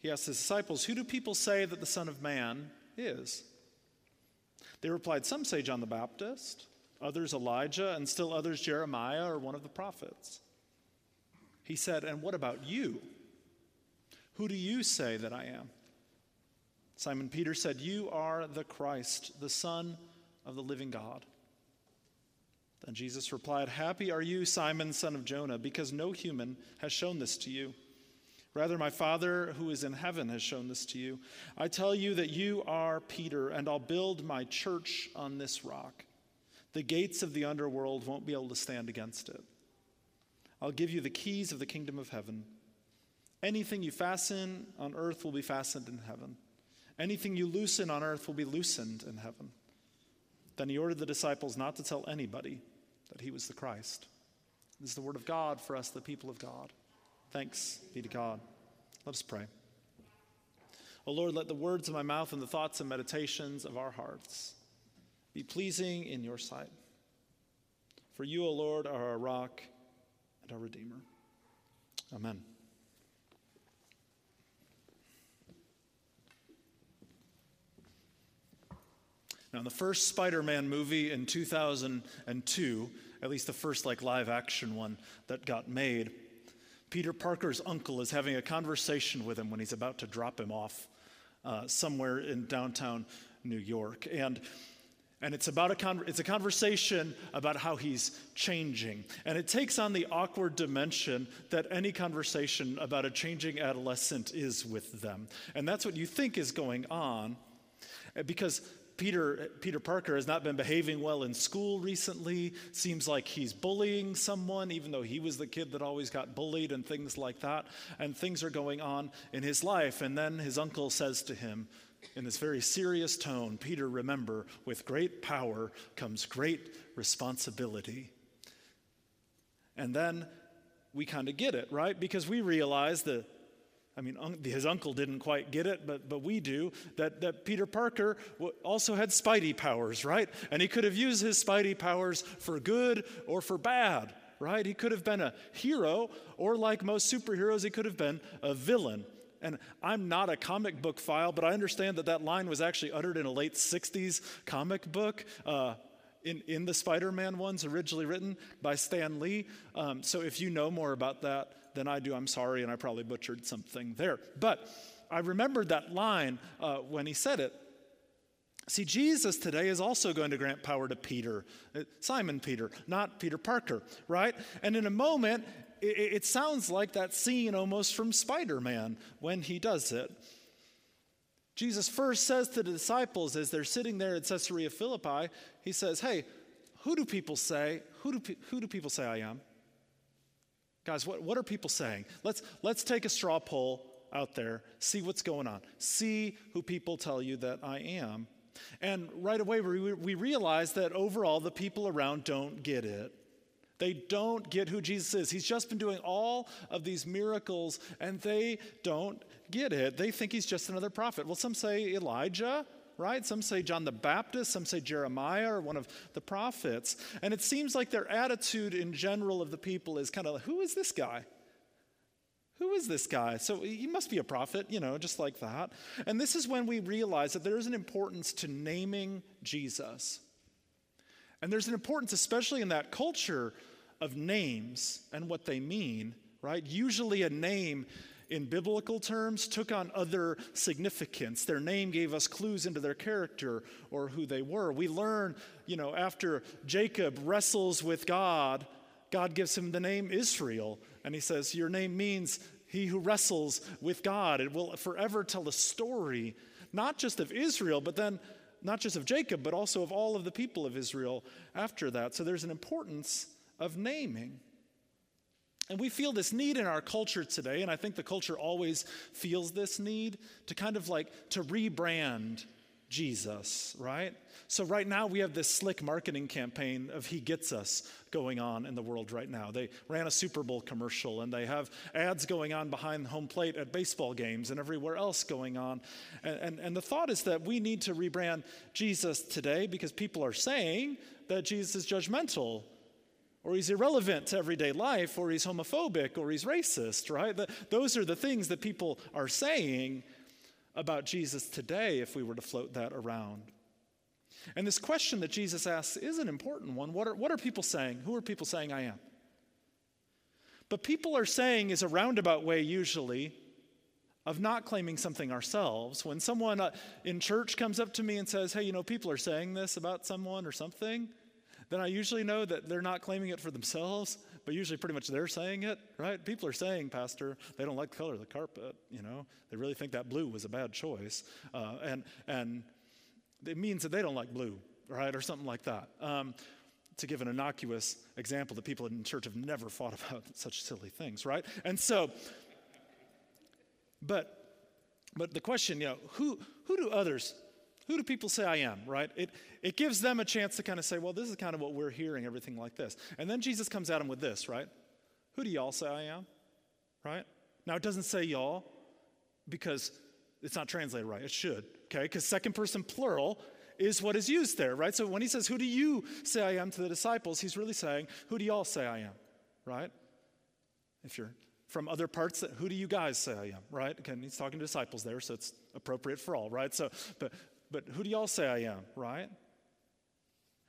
He asked his disciples, Who do people say that the Son of Man is? They replied, Some say John the Baptist, others Elijah, and still others Jeremiah or one of the prophets. He said, And what about you? Who do you say that I am? Simon Peter said, You are the Christ, the Son of the living God. Then Jesus replied, Happy are you, Simon, son of Jonah, because no human has shown this to you. Rather, my Father who is in heaven has shown this to you. I tell you that you are Peter, and I'll build my church on this rock. The gates of the underworld won't be able to stand against it. I'll give you the keys of the kingdom of heaven. Anything you fasten on earth will be fastened in heaven. Anything you loosen on earth will be loosened in heaven. Then he ordered the disciples not to tell anybody that he was the Christ. This is the word of God for us, the people of God. Thanks be to God. Let us pray. O Lord, let the words of my mouth and the thoughts and meditations of our hearts be pleasing in your sight. For you, O Lord, are our rock and our Redeemer. Amen. Now, in the first Spider Man movie in 2002, at least the first like live action one that got made, Peter Parker's uncle is having a conversation with him when he's about to drop him off uh, somewhere in downtown New York. And and it's about a con- it's a conversation about how he's changing. And it takes on the awkward dimension that any conversation about a changing adolescent is with them. And that's what you think is going on because Peter, Peter Parker has not been behaving well in school recently. Seems like he's bullying someone, even though he was the kid that always got bullied and things like that. And things are going on in his life. And then his uncle says to him, in this very serious tone, Peter, remember, with great power comes great responsibility. And then we kind of get it, right? Because we realize that I mean, his uncle didn't quite get it, but, but we do, that, that Peter Parker also had spidey powers, right? And he could have used his spidey powers for good or for bad, right? He could have been a hero, or like most superheroes, he could have been a villain. And I'm not a comic book file, but I understand that that line was actually uttered in a late 60s comic book. Uh, in, in the Spider Man ones originally written by Stan Lee. Um, so if you know more about that, than I do. I'm sorry, and I probably butchered something there. But I remembered that line uh, when he said it. See, Jesus today is also going to grant power to Peter, uh, Simon Peter, not Peter Parker, right? And in a moment, it, it sounds like that scene almost from Spider Man when he does it. Jesus first says to the disciples as they're sitting there at Caesarea Philippi, he says, Hey, who do people say, who do, who do people say I am? Guys, what, what are people saying? Let's, let's take a straw poll out there, see what's going on, see who people tell you that I am. And right away, we, we realize that overall, the people around don't get it. They don't get who Jesus is. He's just been doing all of these miracles, and they don't get it. They think he's just another prophet. Well, some say Elijah, right? Some say John the Baptist, some say Jeremiah or one of the prophets. And it seems like their attitude in general of the people is kind of like, who is this guy? Who is this guy? So he must be a prophet, you know, just like that. And this is when we realize that there is an importance to naming Jesus. And there's an importance, especially in that culture, of names and what they mean, right? Usually a name in biblical terms, took on other significance. Their name gave us clues into their character or who they were. We learn, you know, after Jacob wrestles with God, God gives him the name Israel. And he says, Your name means he who wrestles with God. It will forever tell a story, not just of Israel, but then not just of Jacob, but also of all of the people of Israel after that. So there's an importance of naming. And we feel this need in our culture today, and I think the culture always feels this need to kind of like to rebrand Jesus, right? So right now we have this slick marketing campaign of He Gets Us going on in the world right now. They ran a Super Bowl commercial and they have ads going on behind the home plate at baseball games and everywhere else going on. And, and, and the thought is that we need to rebrand Jesus today because people are saying that Jesus is judgmental or he's irrelevant to everyday life, or he's homophobic, or he's racist, right? The, those are the things that people are saying about Jesus today if we were to float that around. And this question that Jesus asks is an important one. What are, what are people saying? Who are people saying I am? But people are saying is a roundabout way, usually, of not claiming something ourselves. When someone uh, in church comes up to me and says, Hey, you know, people are saying this about someone or something, then I usually know that they're not claiming it for themselves, but usually pretty much they're saying it, right? People are saying, Pastor, they don't like the color of the carpet, you know, they really think that blue was a bad choice. Uh, and, and it means that they don't like blue, right? Or something like that. Um, to give an innocuous example that people in church have never fought about such silly things, right? And so, but but the question, you know, who who do others, who do people say I am, right? It it gives them a chance to kind of say, well, this is kind of what we're hearing, everything like this. And then Jesus comes at them with this, right? Who do y'all say I am? Right? Now it doesn't say y'all because it's not translated right. It should, okay? Because second person plural is what is used there, right? So when he says, Who do you say I am to the disciples? He's really saying, Who do y'all say I am, right? If you're from other parts, who do you guys say I am, right? Again, he's talking to disciples there, so it's appropriate for all, right? So, but, but who do y'all say I am, right?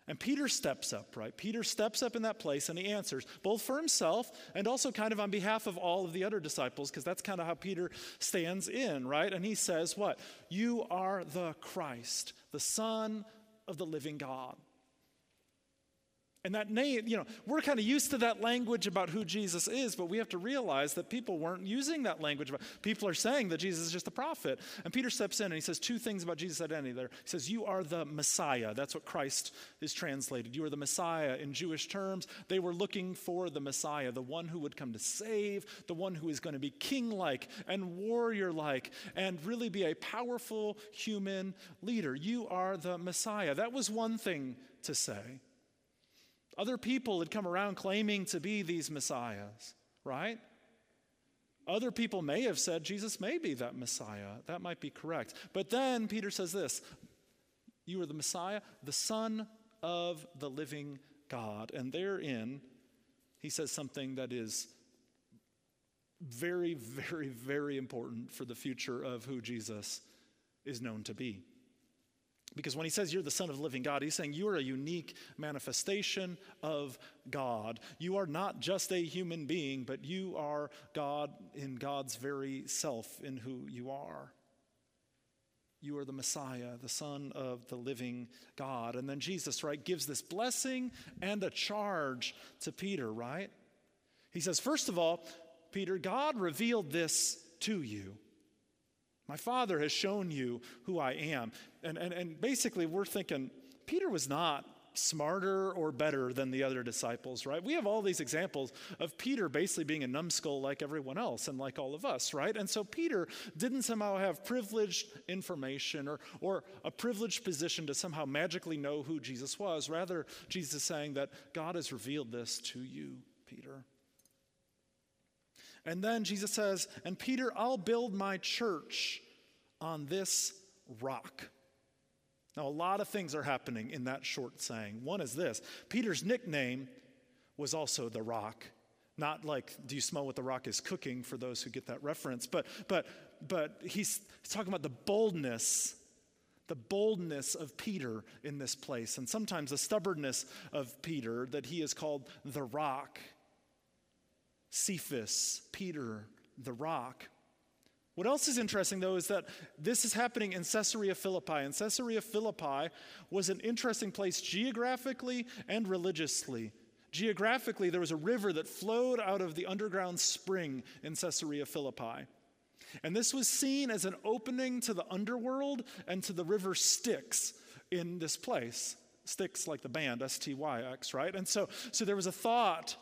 And Peter steps up, right? Peter steps up in that place and he answers, both for himself and also kind of on behalf of all of the other disciples, because that's kind of how Peter stands in, right? And he says, What? You are the Christ, the Son of the living God. And that name, you know, we're kind of used to that language about who Jesus is, but we have to realize that people weren't using that language. People are saying that Jesus is just a prophet. And Peter steps in and he says two things about Jesus' identity there. He says, You are the Messiah. That's what Christ is translated. You are the Messiah. In Jewish terms, they were looking for the Messiah, the one who would come to save, the one who is going to be king like and warrior like, and really be a powerful human leader. You are the Messiah. That was one thing to say. Other people had come around claiming to be these messiahs, right? Other people may have said Jesus may be that Messiah. That might be correct. But then Peter says this You are the Messiah, the Son of the living God. And therein, he says something that is very, very, very important for the future of who Jesus is known to be. Because when he says you're the Son of the living God, he's saying you are a unique manifestation of God. You are not just a human being, but you are God in God's very self, in who you are. You are the Messiah, the Son of the living God. And then Jesus, right, gives this blessing and a charge to Peter, right? He says, first of all, Peter, God revealed this to you. My Father has shown you who I am. And, and, and basically, we're thinking Peter was not smarter or better than the other disciples, right? We have all these examples of Peter basically being a numbskull like everyone else and like all of us, right? And so Peter didn't somehow have privileged information or, or a privileged position to somehow magically know who Jesus was. Rather, Jesus is saying that God has revealed this to you, Peter. And then Jesus says, And Peter, I'll build my church on this rock. Now, a lot of things are happening in that short saying. One is this Peter's nickname was also the rock. Not like, do you smell what the rock is cooking for those who get that reference, but, but, but he's, he's talking about the boldness the boldness of Peter in this place, and sometimes the stubbornness of Peter, that he is called the rock. Cephas, Peter, the rock. What else is interesting, though, is that this is happening in Caesarea Philippi. And Caesarea Philippi was an interesting place geographically and religiously. Geographically, there was a river that flowed out of the underground spring in Caesarea Philippi. And this was seen as an opening to the underworld and to the river Styx in this place. Styx, like the band, S T Y X, right? And so, so there was a thought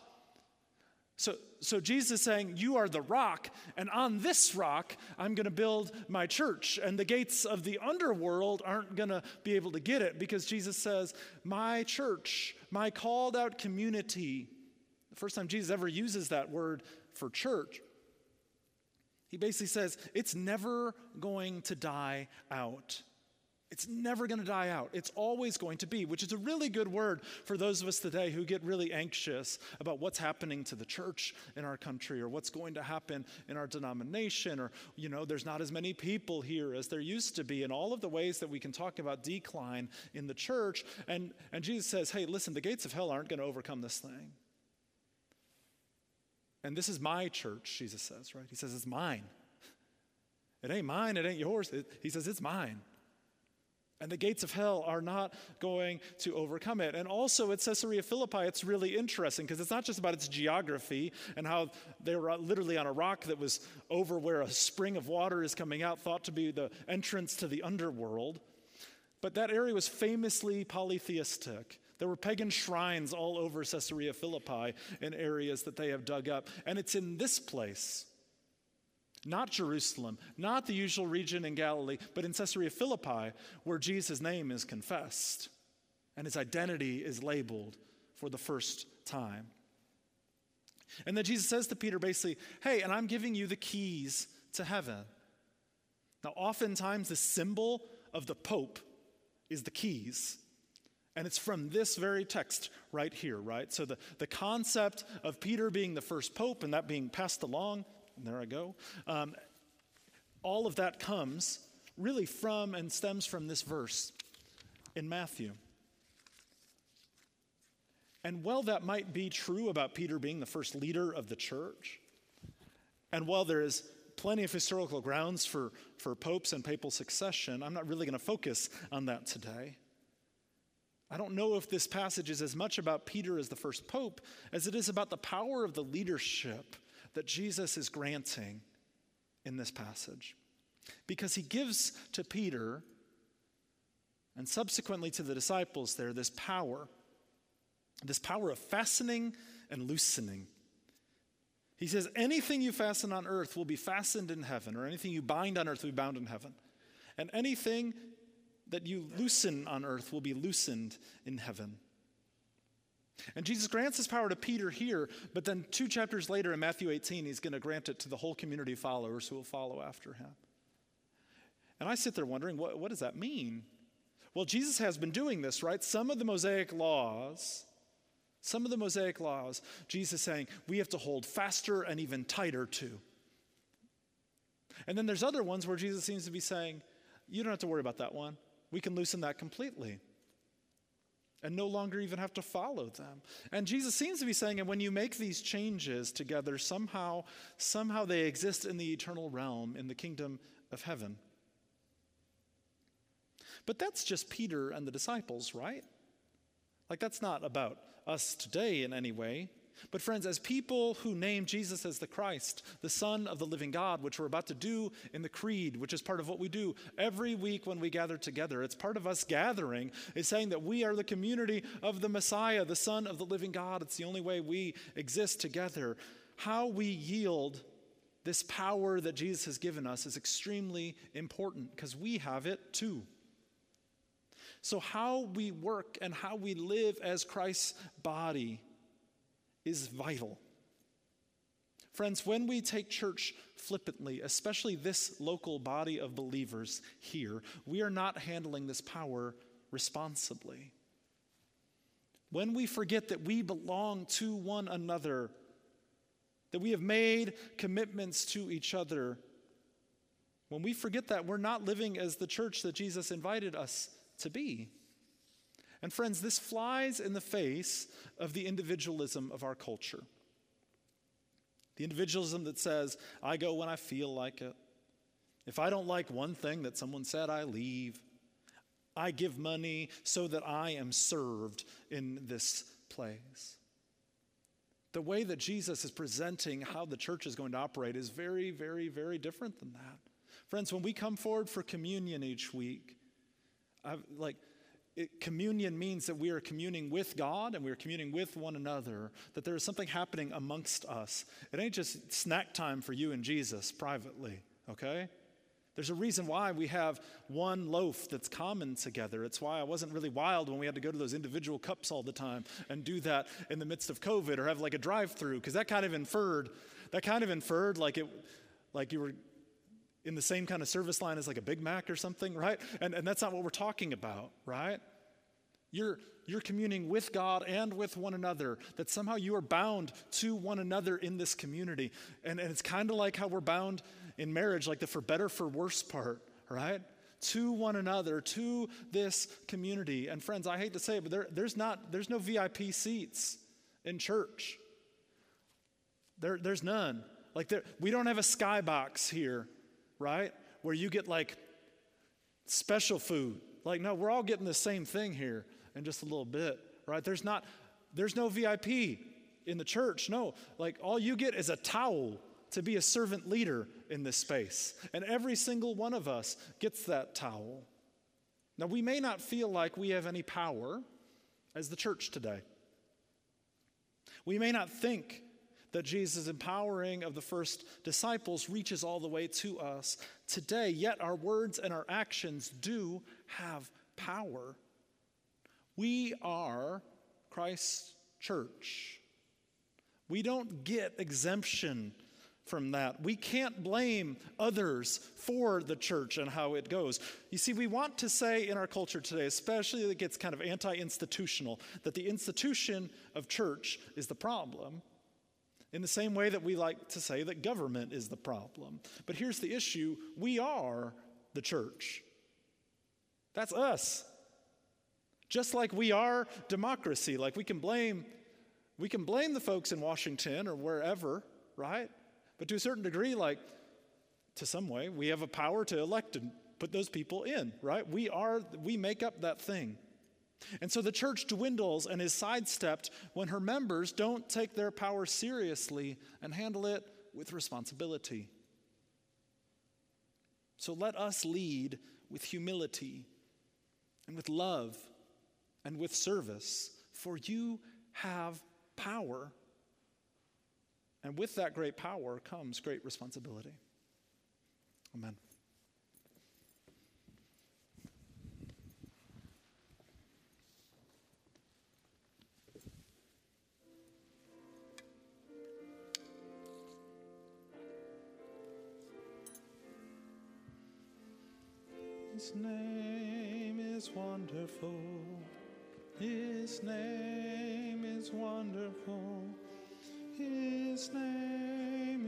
so, so Jesus is saying, You are the rock, and on this rock, I'm going to build my church. And the gates of the underworld aren't going to be able to get it because Jesus says, My church, my called out community. The first time Jesus ever uses that word for church, he basically says, It's never going to die out. It's never going to die out. It's always going to be, which is a really good word for those of us today who get really anxious about what's happening to the church in our country or what's going to happen in our denomination or, you know, there's not as many people here as there used to be, and all of the ways that we can talk about decline in the church. And, and Jesus says, hey, listen, the gates of hell aren't going to overcome this thing. And this is my church, Jesus says, right? He says, it's mine. It ain't mine, it ain't yours. It, he says, it's mine. And the gates of hell are not going to overcome it. And also at Caesarea Philippi, it's really interesting because it's not just about its geography and how they were literally on a rock that was over where a spring of water is coming out, thought to be the entrance to the underworld. But that area was famously polytheistic. There were pagan shrines all over Caesarea Philippi in areas that they have dug up. And it's in this place not Jerusalem, not the usual region in Galilee, but in Caesarea Philippi, where Jesus' name is confessed and his identity is labeled for the first time. And then Jesus says to Peter basically, Hey, and I'm giving you the keys to heaven. Now, oftentimes, the symbol of the Pope is the keys. And it's from this very text right here, right? So, the, the concept of Peter being the first pope and that being passed along there I go. Um, all of that comes really from and stems from this verse in Matthew. And while that might be true about Peter being the first leader of the church, and while there is plenty of historical grounds for, for popes and papal succession, I'm not really going to focus on that today. I don't know if this passage is as much about Peter as the first pope as it is about the power of the leadership that Jesus is granting in this passage. Because he gives to Peter and subsequently to the disciples there this power, this power of fastening and loosening. He says, Anything you fasten on earth will be fastened in heaven, or anything you bind on earth will be bound in heaven. And anything that you loosen on earth will be loosened in heaven. And Jesus grants this power to Peter here, but then two chapters later in Matthew 18, he's going to grant it to the whole community of followers who will follow after him. And I sit there wondering, what, what does that mean? Well, Jesus has been doing this, right? Some of the Mosaic laws, some of the Mosaic laws, Jesus saying we have to hold faster and even tighter to. And then there's other ones where Jesus seems to be saying, you don't have to worry about that one. We can loosen that completely and no longer even have to follow them. And Jesus seems to be saying, and when you make these changes together, somehow, somehow they exist in the eternal realm, in the kingdom of heaven. But that's just Peter and the disciples, right? Like, that's not about us today in any way. But, friends, as people who name Jesus as the Christ, the Son of the living God, which we're about to do in the Creed, which is part of what we do every week when we gather together, it's part of us gathering, is saying that we are the community of the Messiah, the Son of the living God. It's the only way we exist together. How we yield this power that Jesus has given us is extremely important because we have it too. So, how we work and how we live as Christ's body is vital. Friends, when we take church flippantly, especially this local body of believers here, we are not handling this power responsibly. When we forget that we belong to one another, that we have made commitments to each other, when we forget that, we're not living as the church that Jesus invited us to be. And friends, this flies in the face of the individualism of our culture. The individualism that says, I go when I feel like it. If I don't like one thing that someone said, I leave. I give money so that I am served in this place. The way that Jesus is presenting how the church is going to operate is very, very, very different than that. Friends, when we come forward for communion each week, I've, like it, communion means that we are communing with God and we are communing with one another, that there is something happening amongst us. It ain't just snack time for you and Jesus privately, okay? There's a reason why we have one loaf that's common together. It's why I wasn't really wild when we had to go to those individual cups all the time and do that in the midst of COVID or have like a drive through, because that kind of inferred, that kind of inferred like it, like you were in the same kind of service line as like a Big Mac or something, right? And, and that's not what we're talking about, right? You're, you're communing with God and with one another, that somehow you are bound to one another in this community. And, and it's kind of like how we're bound in marriage, like the for better, for worse part, right? To one another, to this community. And friends, I hate to say it, but there, there's, not, there's no VIP seats in church. There, there's none. Like there, we don't have a skybox here, right? Where you get like special food. Like, no, we're all getting the same thing here in just a little bit, right? There's not, there's no VIP in the church. No, like all you get is a towel to be a servant leader in this space. And every single one of us gets that towel. Now, we may not feel like we have any power as the church today. We may not think that Jesus' empowering of the first disciples reaches all the way to us today, yet our words and our actions do have power. We are Christ's church. We don't get exemption from that. We can't blame others for the church and how it goes. You see, we want to say in our culture today, especially that gets kind of anti institutional, that the institution of church is the problem. In the same way that we like to say that government is the problem. But here's the issue we are the church. That's us. Just like we are democracy, like we can blame we can blame the folks in Washington or wherever, right? But to a certain degree like to some way, we have a power to elect and put those people in, right? We are we make up that thing. And so the church dwindles and is sidestepped when her members don't take their power seriously and handle it with responsibility. So let us lead with humility and with love and with service, for you have power. And with that great power comes great responsibility. Amen.